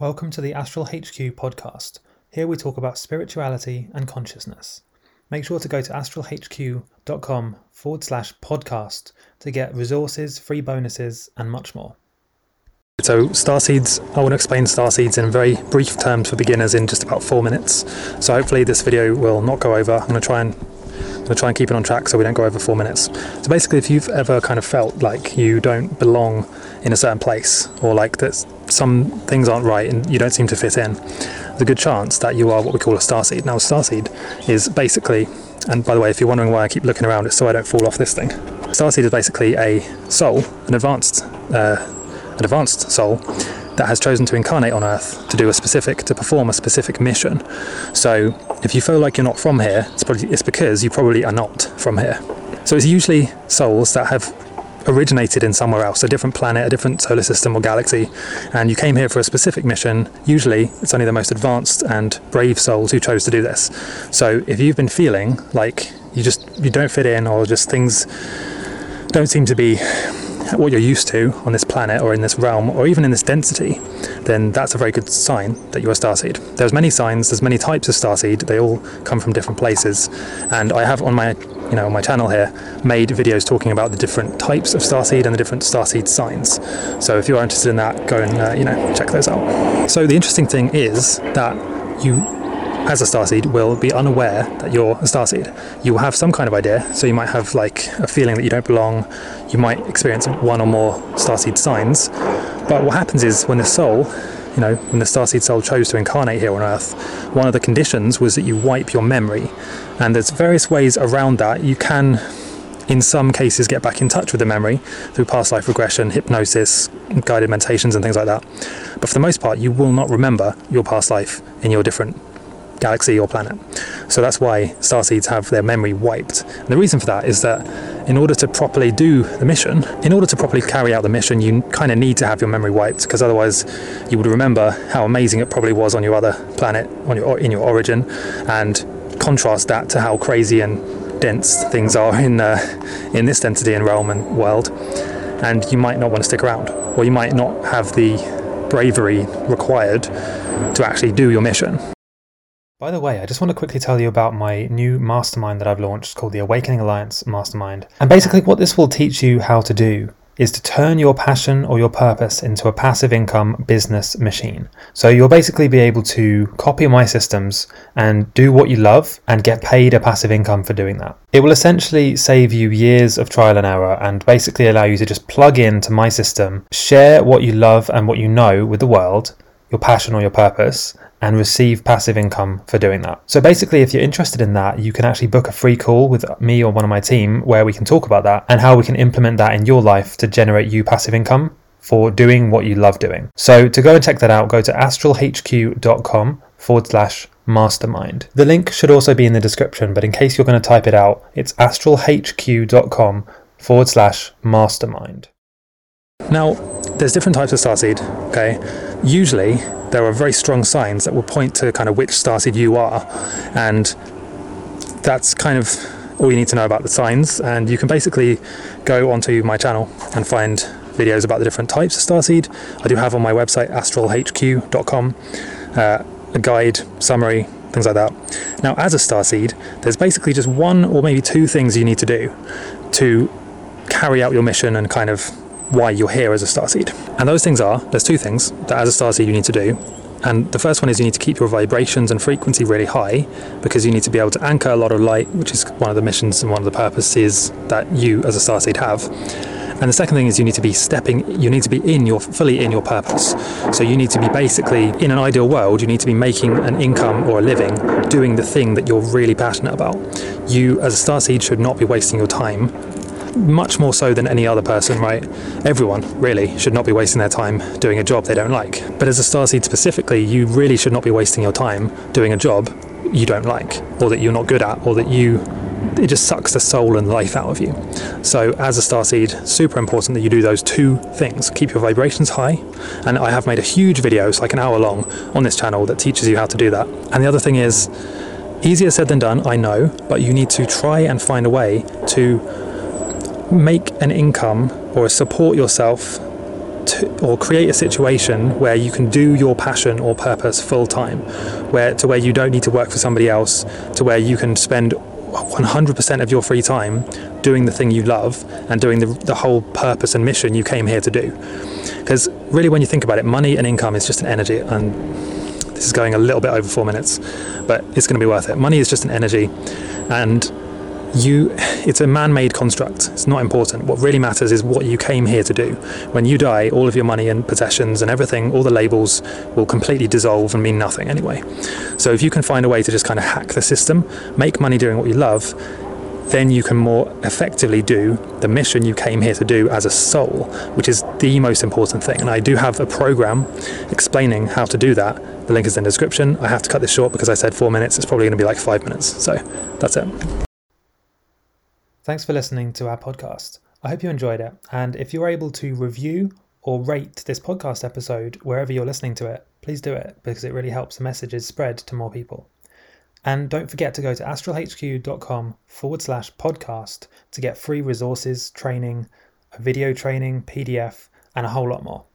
Welcome to the Astral HQ podcast. Here we talk about spirituality and consciousness. Make sure to go to astralhq.com forward slash podcast to get resources, free bonuses, and much more. So, starseeds, I want to explain starseeds in very brief terms for beginners in just about four minutes. So, hopefully, this video will not go over. I'm going to try and I'm going to try and keep it on track so we don't go over four minutes. So basically, if you've ever kind of felt like you don't belong in a certain place, or like that some things aren't right and you don't seem to fit in, there's a good chance that you are what we call a starseed. Now, a starseed is basically, and by the way, if you're wondering why I keep looking around, it's so I don't fall off this thing. A starseed is basically a soul, an advanced, uh, an advanced soul that has chosen to incarnate on Earth to do a specific, to perform a specific mission. So, if you feel like you're not from here, it's probably it's because you probably are not from here. So it's usually souls that have originated in somewhere else, a different planet, a different solar system or galaxy, and you came here for a specific mission, usually it's only the most advanced and brave souls who chose to do this. So if you've been feeling like you just you don't fit in or just things don't seem to be what you're used to on this planet or in this realm or even in this density, then that's a very good sign that you're a starseed. There's many signs, there's many types of starseed, they all come from different places. And I have on my you know on my channel here made videos talking about the different types of starseed and the different starseed signs. So if you're interested in that, go and uh, you know check those out. So the interesting thing is that you as a starseed will be unaware that you're a starseed. You will have some kind of idea, so you might have like a feeling that you don't belong. You might experience one or more starseed signs. But what happens is when the soul, you know, when the starseed soul chose to incarnate here on Earth, one of the conditions was that you wipe your memory. And there's various ways around that. You can in some cases get back in touch with the memory through past life regression, hypnosis, guided meditations, and things like that. But for the most part, you will not remember your past life in your different galaxy or planet. So that's why starseeds have their memory wiped. And the reason for that is that in order to properly do the mission, in order to properly carry out the mission, you kind of need to have your memory wiped because otherwise you would remember how amazing it probably was on your other planet, on your in your origin, and contrast that to how crazy and dense things are in uh, in this density and realm and world. And you might not want to stick around, or you might not have the bravery required to actually do your mission. By the way, I just want to quickly tell you about my new mastermind that I've launched called the Awakening Alliance Mastermind. And basically, what this will teach you how to do is to turn your passion or your purpose into a passive income business machine. So you'll basically be able to copy my systems and do what you love and get paid a passive income for doing that. It will essentially save you years of trial and error and basically allow you to just plug into my system, share what you love and what you know with the world, your passion or your purpose, and receive passive income for doing that. So basically, if you're interested in that, you can actually book a free call with me or one of my team where we can talk about that and how we can implement that in your life to generate you passive income for doing what you love doing. So to go and check that out, go to astralhq.com forward slash mastermind. The link should also be in the description, but in case you're going to type it out, it's astralhq.com forward slash mastermind. Now, there's different types of starseed, okay? Usually, there are very strong signs that will point to kind of which starseed you are, and that's kind of all you need to know about the signs. And you can basically go onto my channel and find videos about the different types of starseed. I do have on my website astralhq.com uh, a guide, summary, things like that. Now, as a starseed, there's basically just one or maybe two things you need to do to carry out your mission and kind of why you're here as a starseed. And those things are there's two things that as a starseed you need to do. And the first one is you need to keep your vibrations and frequency really high because you need to be able to anchor a lot of light, which is one of the missions and one of the purposes that you as a starseed have. And the second thing is you need to be stepping, you need to be in your fully in your purpose. So you need to be basically in an ideal world, you need to be making an income or a living doing the thing that you're really passionate about. You as a starseed should not be wasting your time much more so than any other person, right? Everyone really should not be wasting their time doing a job they don't like. But as a starseed specifically, you really should not be wasting your time doing a job you don't like, or that you're not good at, or that you it just sucks the soul and life out of you. So, as a starseed, super important that you do those two things. Keep your vibrations high, and I have made a huge video, it's like an hour long, on this channel that teaches you how to do that. And the other thing is, easier said than done, I know, but you need to try and find a way to make an income or support yourself to, or create a situation where you can do your passion or purpose full time, where to where you don't need to work for somebody else, to where you can spend 100% of your free time doing the thing you love and doing the, the whole purpose and mission you came here to do. Because really, when you think about it, money and income is just an energy, and this is going a little bit over four minutes, but it's going to be worth it. Money is just an energy, and you it's a man-made construct it's not important what really matters is what you came here to do when you die all of your money and possessions and everything all the labels will completely dissolve and mean nothing anyway so if you can find a way to just kind of hack the system make money doing what you love then you can more effectively do the mission you came here to do as a soul, which is the most important thing. And I do have a program explaining how to do that. The link is in the description. I have to cut this short because I said four minutes. It's probably going to be like five minutes. So that's it. Thanks for listening to our podcast. I hope you enjoyed it. And if you're able to review or rate this podcast episode wherever you're listening to it, please do it because it really helps the messages spread to more people. And don't forget to go to astralhq.com forward slash podcast to get free resources, training, a video training, PDF, and a whole lot more.